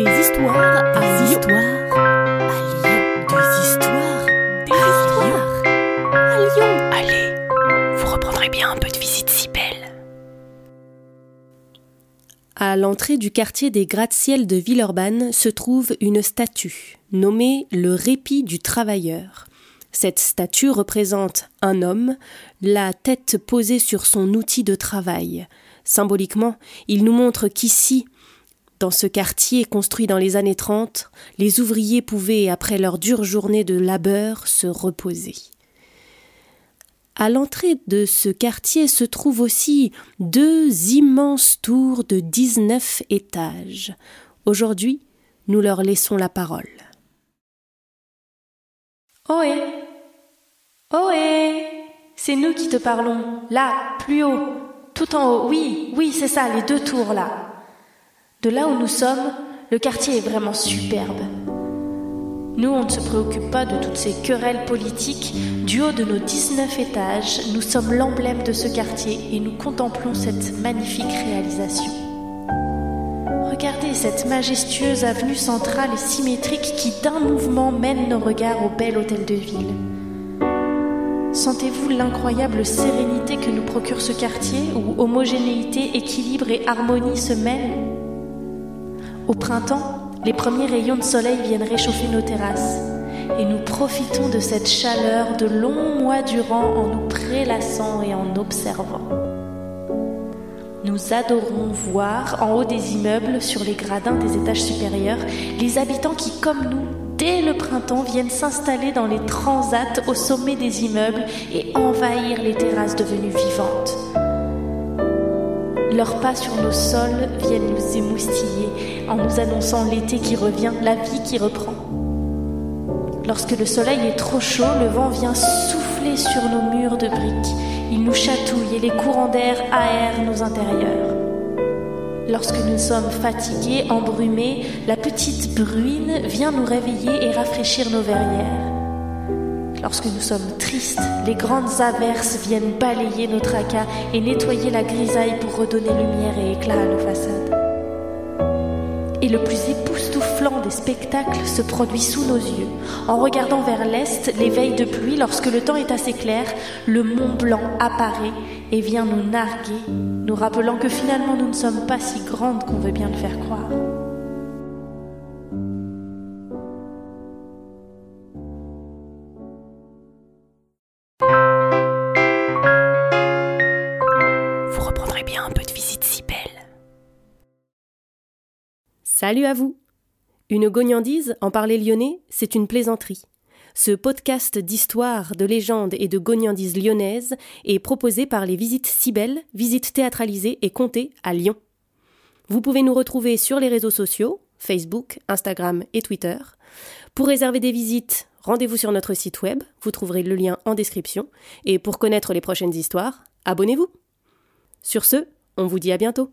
Des histoires à Lyon. À Lyon. Des histoires. Des histoires. À Lyon. Allez, vous reprendrez bien un peu de visite si belle. À l'entrée du quartier des gratte-ciel de Villeurbanne se trouve une statue nommée le répit du travailleur. Cette statue représente un homme, la tête posée sur son outil de travail. Symboliquement, il nous montre qu'ici, dans ce quartier construit dans les années 30, les ouvriers pouvaient, après leur dure journée de labeur, se reposer. À l'entrée de ce quartier se trouvent aussi deux immenses tours de 19 étages. Aujourd'hui, nous leur laissons la parole. Ohé Ohé C'est nous qui te parlons, là, plus haut, tout en haut, oui, oui, c'est ça, les deux tours là. De là où nous sommes, le quartier est vraiment superbe. Nous, on ne se préoccupe pas de toutes ces querelles politiques. Du haut de nos 19 étages, nous sommes l'emblème de ce quartier et nous contemplons cette magnifique réalisation. Regardez cette majestueuse avenue centrale et symétrique qui d'un mouvement mène nos regards au bel hôtel de ville. Sentez-vous l'incroyable sérénité que nous procure ce quartier où homogénéité, équilibre et harmonie se mêlent? Au printemps, les premiers rayons de soleil viennent réchauffer nos terrasses et nous profitons de cette chaleur de longs mois durant en nous prélassant et en observant. Nous adorons voir en haut des immeubles, sur les gradins des étages supérieurs, les habitants qui, comme nous, dès le printemps, viennent s'installer dans les transats au sommet des immeubles et envahir les terrasses devenues vivantes. Leurs pas sur nos sols viennent nous émoustiller en nous annonçant l'été qui revient, la vie qui reprend. Lorsque le soleil est trop chaud, le vent vient souffler sur nos murs de briques. Il nous chatouille et les courants d'air aèrent nos intérieurs. Lorsque nous sommes fatigués, embrumés, la petite bruine vient nous réveiller et rafraîchir nos verrières. Lorsque nous sommes tristes, les grandes averses viennent balayer nos tracas et nettoyer la grisaille pour redonner lumière et éclat à nos façades. Et le plus époustouflant des spectacles se produit sous nos yeux. En regardant vers l'est, les veilles de pluie, lorsque le temps est assez clair, le Mont Blanc apparaît et vient nous narguer, nous rappelant que finalement nous ne sommes pas si grandes qu'on veut bien le faire croire. Salut à vous Une gognandise, en parler lyonnais, c'est une plaisanterie. Ce podcast d'histoire, de légendes et de gognandises lyonnaises est proposé par les Visites si belles, visites théâtralisées et comptées à Lyon. Vous pouvez nous retrouver sur les réseaux sociaux, Facebook, Instagram et Twitter. Pour réserver des visites, rendez-vous sur notre site web, vous trouverez le lien en description. Et pour connaître les prochaines histoires, abonnez-vous. Sur ce, on vous dit à bientôt.